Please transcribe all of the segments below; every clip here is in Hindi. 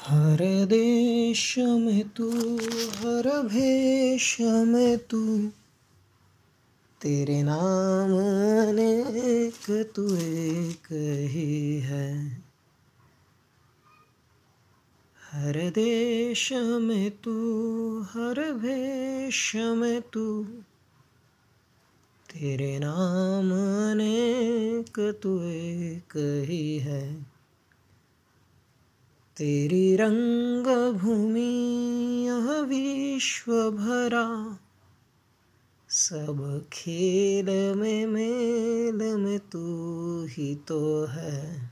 हर देश में तू, हर भेष में तू। तेरे नाम अनेक तू एक ही है। हर देश में तू, हर भेष में तू। तेरे नाम अनेक तू एक ही है। तेरी रंग भूमि यह विश्व भरा सब खेल में मेल में तू ही तो है।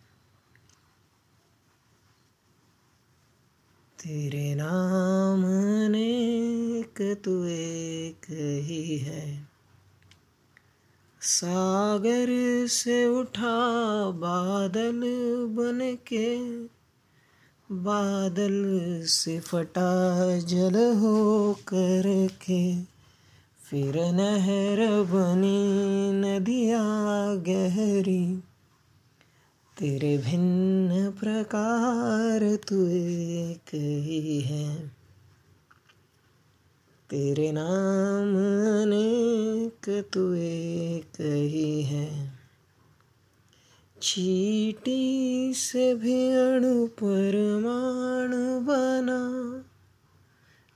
तेरे नाम अनेक, तू एक ही है। सागर से उठा बादल बन के बादल से फटा जल हो कर के फिर नहर बनी, नदिया गहरी। तेरे भिन्न प्रकार तू एक ही है। तेरे नाम अनेक तू एक ही है। चीटी से भी अणु परमाणु बना।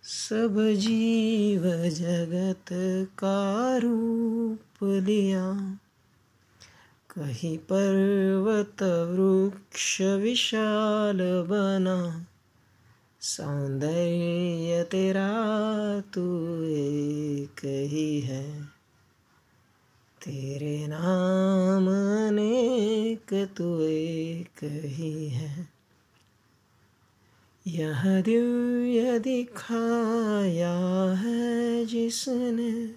सब जीव जगत का रूप लिया। कहीं पर्वत वृक्ष विशाल बना। सौंदर्य तेरा तू एक ही है। तेरे नाम अनेक तू एक ही है। यह दिव्य दिखाया है जिसने,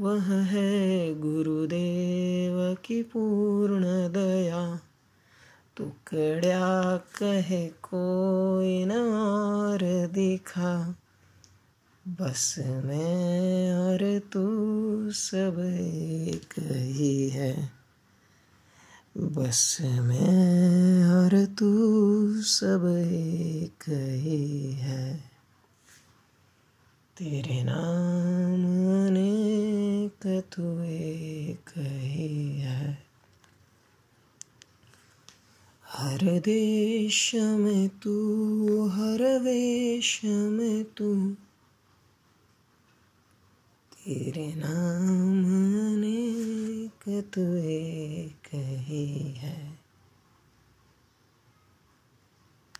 वह है गुरुदेव की पूर्ण दया। टुकड़ा कहे कोई न और दिखा, बस मैं सब एक ही है। बस मैं और तू सब एक ही है। तेरे नाम अनेक तू एक ही है। हर देश में तू, हर वेश में तू तेरे नाम अनेक तू एक ही है।